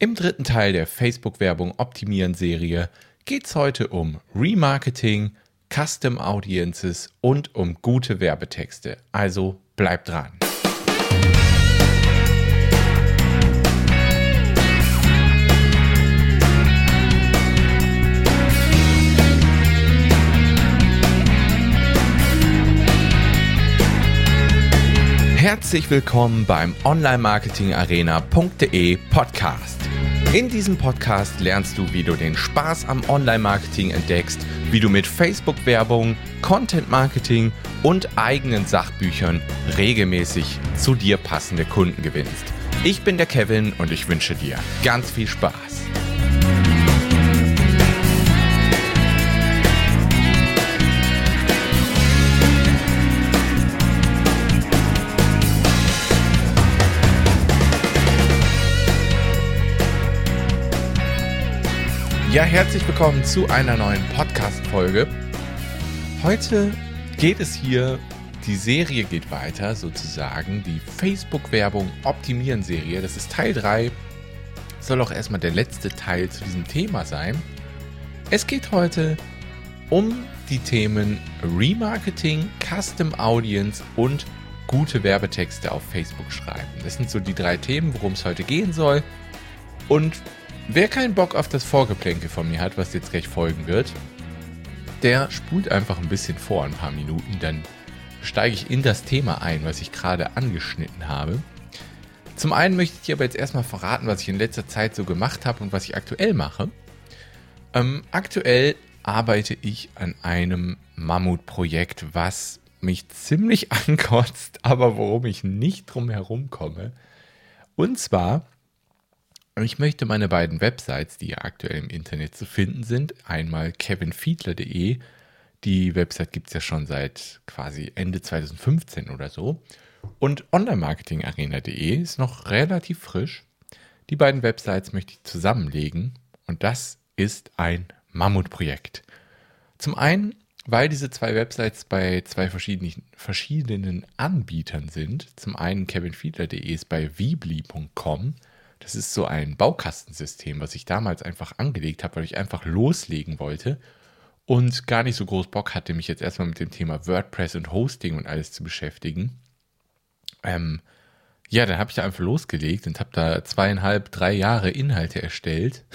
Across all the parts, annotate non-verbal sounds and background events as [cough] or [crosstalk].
Im dritten Teil der Facebook-Werbung Optimieren Serie geht es heute um Remarketing, Custom Audiences und um gute Werbetexte. Also bleibt dran. Herzlich willkommen beim Online-Marketing-Arena.de Podcast. In diesem Podcast lernst du, wie du den Spaß am Online-Marketing entdeckst, wie du mit Facebook-Werbung, Content-Marketing und eigenen Sachbüchern regelmäßig zu dir passende Kunden gewinnst. Ich bin der Kevin und ich wünsche dir ganz viel Spaß. Ja, herzlich willkommen zu einer neuen Podcast-Folge. Heute geht es hier, die Serie geht weiter, sozusagen, die Facebook-Werbung optimieren Serie. Das ist Teil 3. Soll auch erstmal der letzte Teil zu diesem Thema sein. Es geht heute um die Themen Remarketing, Custom Audience und gute Werbetexte auf Facebook schreiben. Das sind so die drei Themen, worum es heute gehen soll. Und Wer keinen Bock auf das Vorgeplänke von mir hat, was jetzt gleich folgen wird, der spult einfach ein bisschen vor, ein paar Minuten, dann steige ich in das Thema ein, was ich gerade angeschnitten habe. Zum einen möchte ich dir aber jetzt erstmal verraten, was ich in letzter Zeit so gemacht habe und was ich aktuell mache. Ähm, aktuell arbeite ich an einem Mammutprojekt, was mich ziemlich [laughs] ankotzt, aber worum ich nicht drum herum komme. Und zwar ich möchte meine beiden Websites, die ja aktuell im Internet zu finden sind, einmal kevinfiedler.de, die Website gibt es ja schon seit quasi Ende 2015 oder so, und onlinemarketingarena.de ist noch relativ frisch. Die beiden Websites möchte ich zusammenlegen und das ist ein Mammutprojekt. Zum einen, weil diese zwei Websites bei zwei verschiedenen, verschiedenen Anbietern sind. Zum einen kevinfiedler.de ist bei weebly.com das ist so ein Baukastensystem, was ich damals einfach angelegt habe, weil ich einfach loslegen wollte und gar nicht so groß Bock hatte, mich jetzt erstmal mit dem Thema WordPress und Hosting und alles zu beschäftigen. Ähm, ja, dann habe ich da einfach losgelegt und habe da zweieinhalb, drei Jahre Inhalte erstellt.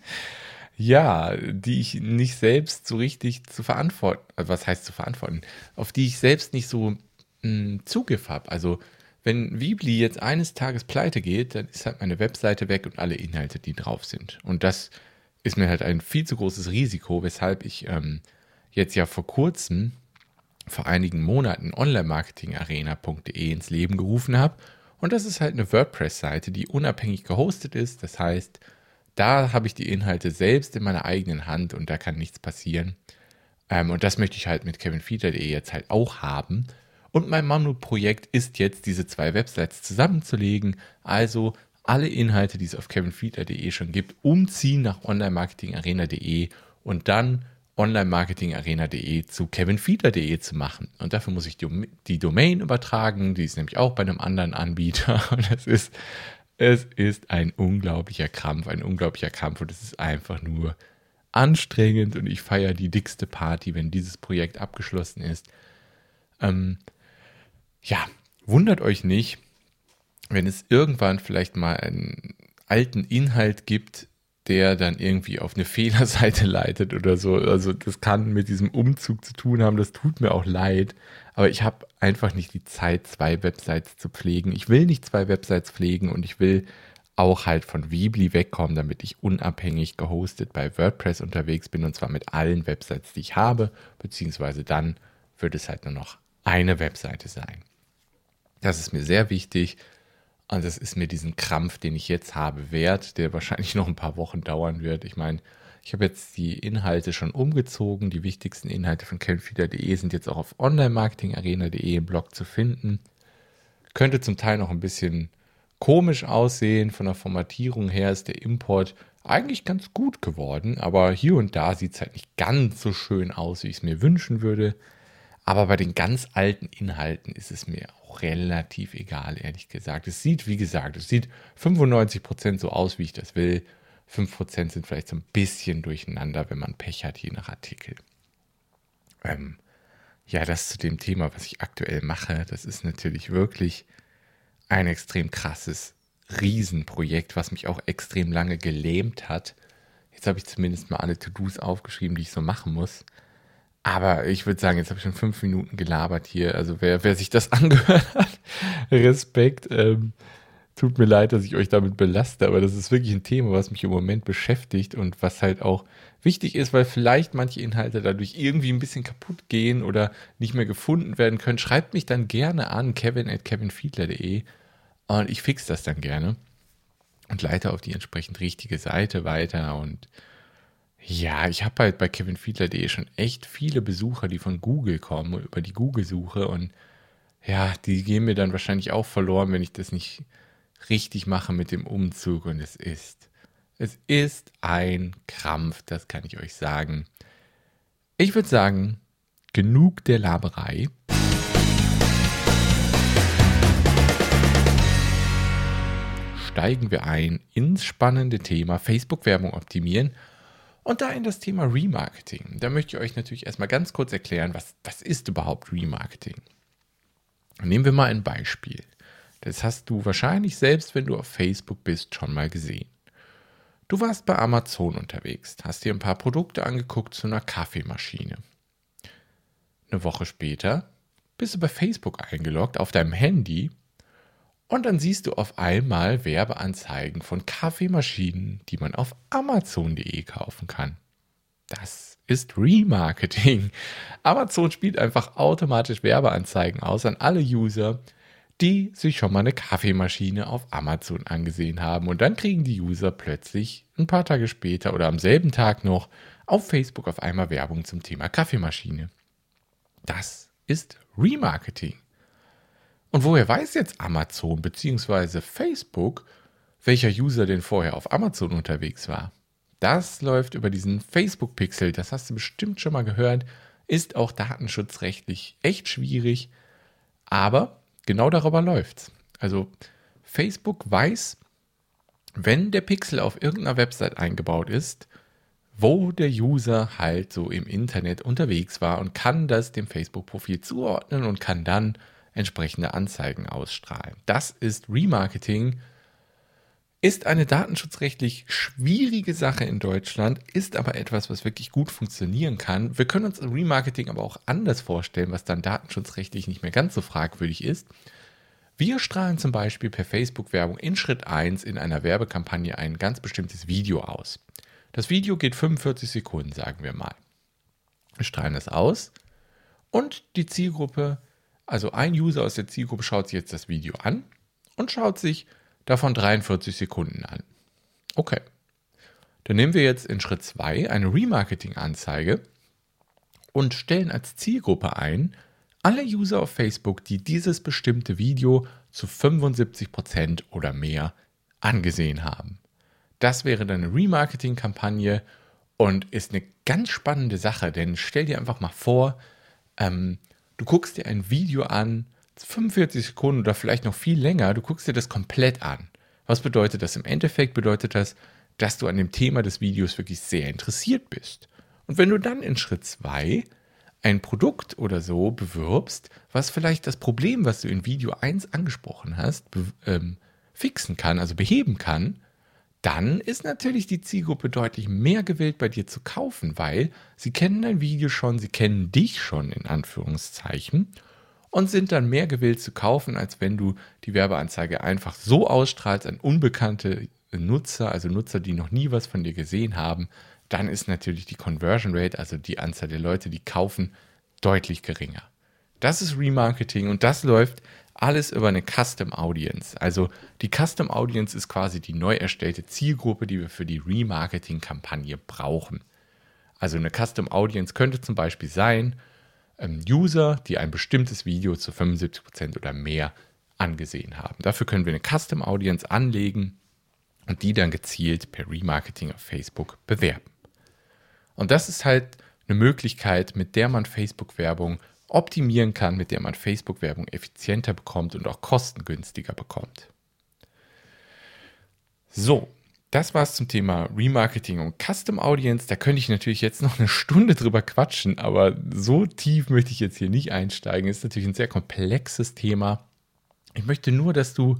[laughs] ja, die ich nicht selbst so richtig zu verantworten, was heißt zu verantworten, auf die ich selbst nicht so mh, hm, Zugriff habe. Also wenn Weebly jetzt eines Tages pleite geht, dann ist halt meine Webseite weg und alle Inhalte, die drauf sind. Und das ist mir halt ein viel zu großes Risiko, weshalb ich ähm, jetzt ja vor kurzem, vor einigen Monaten, onlinemarketingarena.de ins Leben gerufen habe. Und das ist halt eine WordPress-Seite, die unabhängig gehostet ist. Das heißt, da habe ich die Inhalte selbst in meiner eigenen Hand und da kann nichts passieren. Ähm, und das möchte ich halt mit kevinfeeder.de jetzt halt auch haben. Und mein Mammut-Projekt ist jetzt, diese zwei Websites zusammenzulegen. Also alle Inhalte, die es auf kevinfrieder.de schon gibt, umziehen nach onlinemarketingarena.de und dann onlinemarketingarena.de zu kevinfeeder.de zu machen. Und dafür muss ich die, Domain übertragen. Die ist nämlich auch bei einem anderen Anbieter. [laughs] Und es ist, es ist ein unglaublicher Krampf, ein unglaublicher Kampf. Und es ist einfach nur anstrengend. Und ich feiere die dickste Party, wenn dieses Projekt abgeschlossen ist. Ähm, ja, wundert euch nicht, wenn es irgendwann vielleicht mal einen alten Inhalt gibt, der dann irgendwie auf eine [laughs] Fehlerseite leitet oder so. Also das kann mit diesem Umzug zu tun haben, das tut mir auch leid. Aber ich habe einfach nicht die Zeit, zwei Websites zu pflegen. Ich will nicht zwei Websites pflegen und ich will auch halt von Weebly wegkommen, damit ich unabhängig gehostet bei WordPress unterwegs bin und zwar mit allen Websites, die ich habe, beziehungsweise dann wird es halt nur noch eine Webseite sein. Das ist mir sehr wichtig. Und das ist mir diesen Krampf, den ich jetzt habe, wert, der wahrscheinlich noch ein paar Wochen dauern wird. Ich meine, ich habe jetzt die Inhalte schon umgezogen. Die wichtigsten Inhalte von kenfeeder.de sind jetzt auch auf online-marketing-arena.de im Blog zu finden. Könnte zum Teil noch ein bisschen komisch aussehen. Von der Formatierung her ist der Import eigentlich ganz gut geworden, aber hier und da sieht es halt nicht ganz so schön aus, wie ich es mir wünschen würde. Aber bei den ganz alten Inhalten ist es mir auch relativ egal, ehrlich gesagt. Es sieht, wie gesagt, es sieht 95% so aus, wie ich das will. 5% sind vielleicht so ein bisschen durcheinander, wenn man Pech hat, je nach Artikel. Ähm, ja, das zu dem Thema, was ich aktuell mache, das ist natürlich wirklich ein extrem krasses Riesenprojekt, was mich auch extrem lange gelähmt hat. Jetzt habe ich zumindest mal alle To-Dos aufgeschrieben, die ich so machen muss. Aber ich würde sagen, jetzt habe ich schon fünf Minuten gelabert hier. Also wer, wer sich das [laughs] angehört hat, Respekt. Ähm, tut mir leid, dass ich euch damit belaste, aber das ist wirklich ein Thema, was mich im Moment beschäftigt und was halt auch wichtig ist, weil vielleicht manche Inhalte dadurch irgendwie ein bisschen kaputt gehen oder nicht mehr gefunden werden können. Schreibt mich dann gerne an, kevin at kevinfiedler.de und ich fix das dann gerne und leite auf die entsprechend richtige Seite weiter. Und ja, ich habe halt bei kevinfiedler.de schon echt viele Besucher, die von Google kommen, über die Google-Suche. Und ja, die gehen mir dann wahrscheinlich auch verloren, wenn ich das nicht richtig mache mit dem Umzug. Und es ist, es ist ein Krampf, das kann ich euch sagen. Ich würde sagen, genug der Laberei. steigen wir ein ins spannende Thema Facebook-Werbung optimieren und da in das Thema Remarketing. Da möchte ich euch natürlich erstmal ganz kurz erklären, was, was ist überhaupt Remarketing? Nehmen wir mal ein Beispiel. Das hast du wahrscheinlich selbst, wenn du auf Facebook bist, schon mal gesehen. Du warst bei Amazon unterwegs, hast dir ein paar Produkte angeguckt zu einer Kaffeemaschine. Eine Woche später bist du bei Facebook eingeloggt auf deinem Handy und dann siehst du auf einmal Werbeanzeigen von Kaffeemaschinen, die man auf Amazon.de kaufen kann. Das ist Remarketing. Amazon spielt einfach automatisch Werbeanzeigen aus an alle User, die sich schon mal eine Kaffeemaschine auf Amazon angesehen haben. Und dann kriegen die User plötzlich ein paar Tage später oder am selben Tag noch auf Facebook auf einmal Werbung zum Thema Kaffeemaschine. Das ist Remarketing. Und woher weiß jetzt Amazon bzw. Facebook, welcher User denn vorher auf Amazon unterwegs war? Das läuft über diesen Facebook-Pixel, das hast du bestimmt schon mal gehört, ist auch datenschutzrechtlich echt schwierig, aber genau darüber läuft's. Also Facebook weiß, wenn der Pixel auf irgendeiner Website eingebaut ist, wo der User halt so im Internet unterwegs war und kann das dem Facebook-Profil zuordnen und kann dann entsprechende Anzeigen ausstrahlen. Das ist Remarketing, ist eine datenschutzrechtlich schwierige Sache in Deutschland, ist aber etwas, was wirklich gut funktionieren kann. Wir können uns Remarketing aber auch anders vorstellen, was dann datenschutzrechtlich nicht mehr ganz so fragwürdig ist. Wir strahlen zum Beispiel per Facebook-Werbung in Schritt 1 in einer Werbekampagne ein ganz bestimmtes Video aus. Das Video geht 45 Sekunden, sagen wir mal. Wir strahlen es aus und die Zielgruppe also ein User aus der Zielgruppe schaut sich jetzt das Video an und schaut sich davon 43 Sekunden an. Okay. Dann nehmen wir jetzt in Schritt 2 eine Remarketing-Anzeige und stellen als Zielgruppe ein, alle User auf Facebook, die dieses bestimmte Video zu 75% oder mehr angesehen haben. Das wäre dann eine Remarketing-Kampagne und ist eine ganz spannende Sache, denn stell dir einfach mal vor, ähm, Du guckst dir ein Video an, 45 Sekunden oder vielleicht noch viel länger, du guckst dir das komplett an. Was bedeutet das? Im Endeffekt bedeutet das, dass du an dem Thema des Videos wirklich sehr interessiert bist. Und wenn du dann in Schritt 2 ein Produkt oder so bewirbst, was vielleicht das Problem, was du in Video 1 angesprochen hast, ähm, fixen kann, also beheben kann, dann ist natürlich die Zielgruppe deutlich mehr gewillt, bei dir zu kaufen, weil sie kennen dein Video schon, sie kennen dich schon in Anführungszeichen und sind dann mehr gewillt zu kaufen, als wenn du die Werbeanzeige einfach so ausstrahlst an unbekannte Nutzer, also Nutzer, die noch nie was von dir gesehen haben. Dann ist natürlich die Conversion Rate, also die Anzahl der Leute, die kaufen, deutlich geringer. Das ist Remarketing und das läuft alles über eine Custom Audience. Also die Custom Audience ist quasi die neu erstellte Zielgruppe, die wir für die Remarketing-Kampagne brauchen. Also eine Custom Audience könnte zum Beispiel sein, ähm, User, die ein bestimmtes Video zu 75% oder mehr angesehen haben. Dafür können wir eine Custom Audience anlegen und die dann gezielt per Remarketing auf Facebook bewerben. Und das ist halt eine Möglichkeit, mit der man Facebook-Werbung optimieren kann, mit der man Facebook-Werbung effizienter bekommt und auch kostengünstiger bekommt. So, das war's zum Thema Remarketing und Custom Audience. Da könnte ich natürlich jetzt noch eine Stunde drüber quatschen, aber so tief möchte ich jetzt hier nicht einsteigen. Ist natürlich ein sehr komplexes Thema. Ich möchte nur, dass du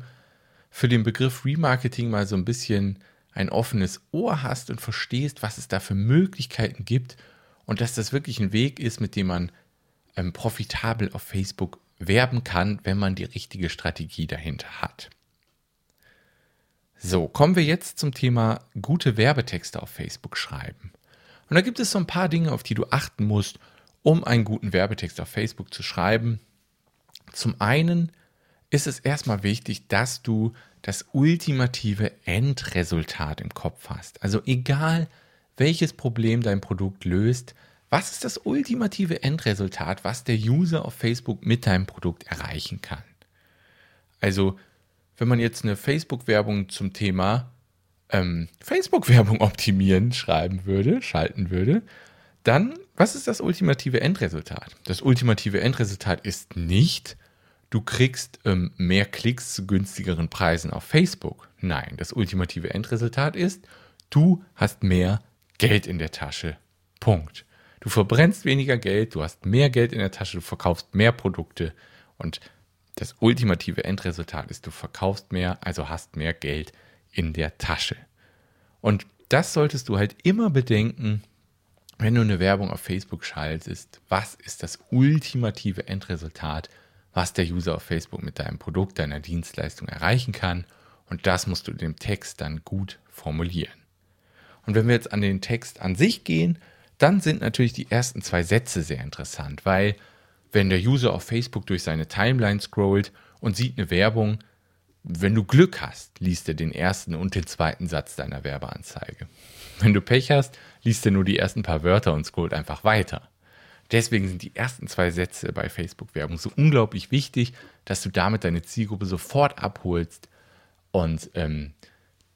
für den Begriff Remarketing mal so ein bisschen ein offenes Ohr hast und verstehst, was es da für Möglichkeiten gibt und dass das wirklich ein Weg ist, mit dem man ähm, profitabel auf Facebook werben kann, wenn man die richtige Strategie dahinter hat. So, kommen wir jetzt zum Thema gute Werbetexte auf Facebook schreiben. Und da gibt es so ein paar Dinge, auf die du achten musst, um einen guten Werbetext auf Facebook zu schreiben. Zum einen ist es erstmal wichtig, dass du das ultimative Endresultat im Kopf hast. Also egal, welches Problem dein Produkt löst, was ist das ultimative Endresultat, was der User auf Facebook mit deinem Produkt erreichen kann? Also wenn man jetzt eine Facebook-Werbung zum Thema ähm, Facebook-Werbung [laughs] optimieren schreiben würde, schalten würde, dann, was ist das ultimative Endresultat? Das ultimative Endresultat ist nicht, du kriegst ähm, mehr Klicks zu günstigeren Preisen auf Facebook. Nein, das ultimative Endresultat ist, du hast mehr Geld in der Tasche. Punkt. Du verbrennst weniger Geld, du hast mehr Geld in der Tasche, du verkaufst mehr Produkte und das ultimative Endresultat ist, du verkaufst mehr, also hast mehr Geld in der Tasche. Und das solltest du halt immer bedenken, wenn du eine Werbung auf Facebook schaltest. Was ist das ultimative Endresultat, was der User auf Facebook mit deinem Produkt, deiner Dienstleistung erreichen kann? Und das musst du dem Text dann gut formulieren. Und wenn wir jetzt an den Text an sich gehen, dann sind natürlich die ersten zwei Sätze sehr interessant, weil wenn der User auf Facebook durch seine Timeline scrollt und sieht eine Werbung, wenn du Glück hast, liest er den ersten und den zweiten Satz deiner Werbeanzeige. Wenn du Pech hast, liest er nur die ersten paar Wörter und scrollt einfach weiter. Deswegen sind die ersten zwei Sätze bei Facebook-Werbung so unglaublich wichtig, dass du damit deine Zielgruppe sofort abholst und ähm,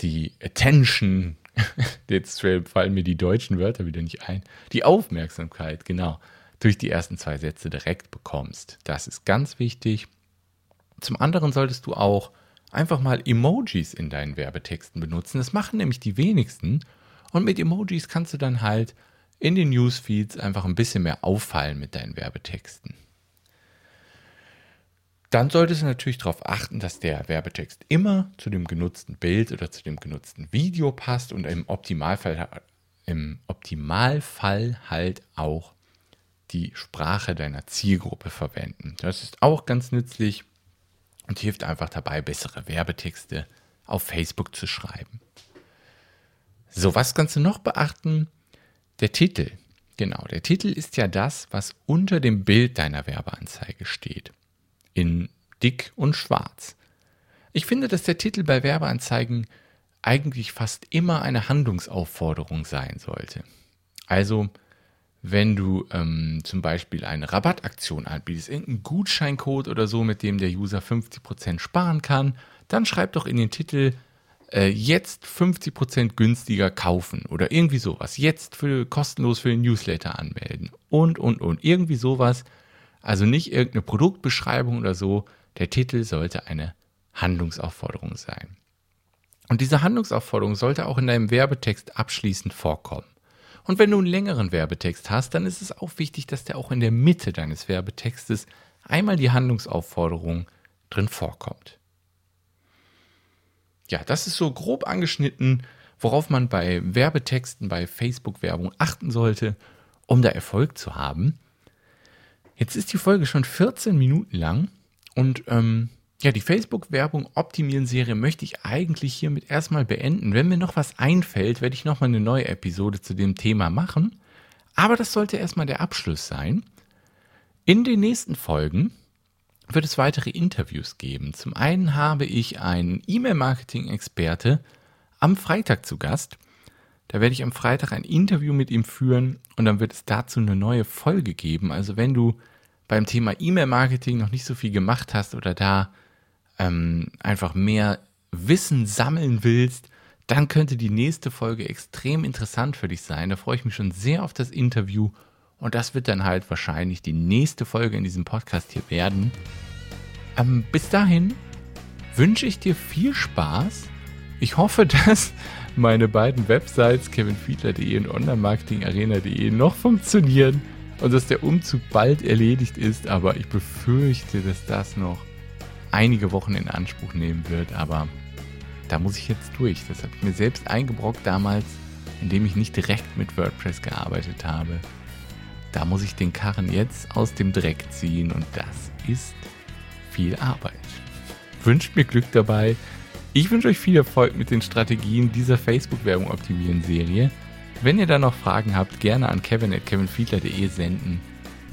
die Attention, [laughs] jetzt fallen mir die deutschen Wörter wieder nicht ein, die Aufmerksamkeit, genau, durch die ersten zwei Sätze direkt bekommst. Das ist ganz wichtig. Zum anderen solltest du auch einfach mal Emojis in deinen Werbetexten benutzen. Das machen nämlich die wenigsten. Und mit Emojis kannst du dann halt in den Newsfeeds einfach ein bisschen mehr auffallen mit deinen Werbetexten. Dann solltest du natürlich darauf achten, dass der Werbetext immer zu dem genutzten Bild oder zu dem genutzten Video passt und im Optimalfall, im Optimalfall halt auch die Sprache deiner Zielgruppe verwenden. Das ist auch ganz nützlich und hilft einfach dabei, bessere Werbetexte auf Facebook zu schreiben. So, was kannst du noch beachten? Der Titel. Genau, der Titel ist ja das, was unter dem Bild deiner Werbeanzeige steht. In dick und schwarz. Ich finde, dass der Titel bei Werbeanzeigen eigentlich fast immer eine Handlungsaufforderung sein sollte. Also, wenn du ähm, zum Beispiel eine Rabattaktion anbietest, irgendeinen Gutscheincode oder so, mit dem der User 50% sparen kann, dann schreib doch in den Titel äh, jetzt 50% günstiger kaufen oder irgendwie sowas. Jetzt für, kostenlos für den Newsletter anmelden und, und, und. Irgendwie sowas. Also nicht irgendeine Produktbeschreibung oder so. Der Titel sollte eine Handlungsaufforderung sein. Und diese Handlungsaufforderung sollte auch in deinem Werbetext abschließend vorkommen. Und wenn du einen längeren Werbetext hast, dann ist es auch wichtig, dass der auch in der Mitte deines Werbetextes einmal die Handlungsaufforderung drin vorkommt. Ja, das ist so grob angeschnitten, worauf man bei Werbetexten, bei Facebook-Werbung achten sollte, um da Erfolg zu haben. Jetzt ist die Folge schon 14 Minuten lang und ähm, ja, die Facebook-Werbung optimieren Serie möchte ich eigentlich hiermit erstmal beenden. Wenn mir noch was einfällt, werde ich nochmal eine neue Episode zu dem Thema machen. Aber das sollte erstmal der Abschluss sein. In den nächsten Folgen wird es weitere Interviews geben. Zum einen habe ich einen E-Mail-Marketing-Experte am Freitag zu Gast. Da werde ich am Freitag ein Interview mit ihm führen und dann wird es dazu eine neue Folge geben. Also wenn du beim Thema E-Mail-Marketing noch nicht so viel gemacht hast oder da ähm, einfach mehr Wissen sammeln willst, dann könnte die nächste Folge extrem interessant für dich sein. Da freue ich mich schon sehr auf das Interview Und das wird dann halt wahrscheinlich die nächste Folge in diesem Podcast hier werden. Ähm, bis dahin wünsche ich dir viel Spaß. Ich hoffe, [laughs] dass meine beiden Websites kevinfiedler.de und onlinemarketingarena.de noch funktionieren und dass der Umzug bald erledigt ist, aber ich befürchte, dass das noch einige Wochen in Anspruch nehmen wird, aber da muss ich jetzt durch. Das habe ich mir selbst eingebrockt damals, indem ich nicht direkt mit WordPress gearbeitet habe. Da muss ich den Karren jetzt aus dem Dreck ziehen und das ist viel Arbeit. Wünscht mir Glück dabei. Ich wünsche euch viel Erfolg mit den Strategien dieser Facebook-Werbung optimieren Serie. Wenn ihr da noch Fragen habt, gerne an kevin.kevinfiedler.de senden.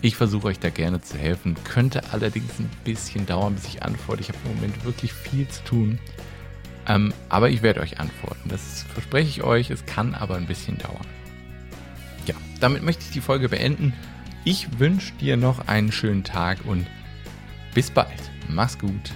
Ich versuche euch da gerne zu helfen. Könnte allerdings ein bisschen dauern, bis ich antworte. Ich habe im Moment wirklich viel zu tun. Ähm, aber ich werde euch antworten. Das verspreche ich euch. Es kann aber ein bisschen dauern. Ja, damit möchte ich die Folge beenden. Ich wünsche dir noch einen schönen Tag und bis bald. Mach's gut.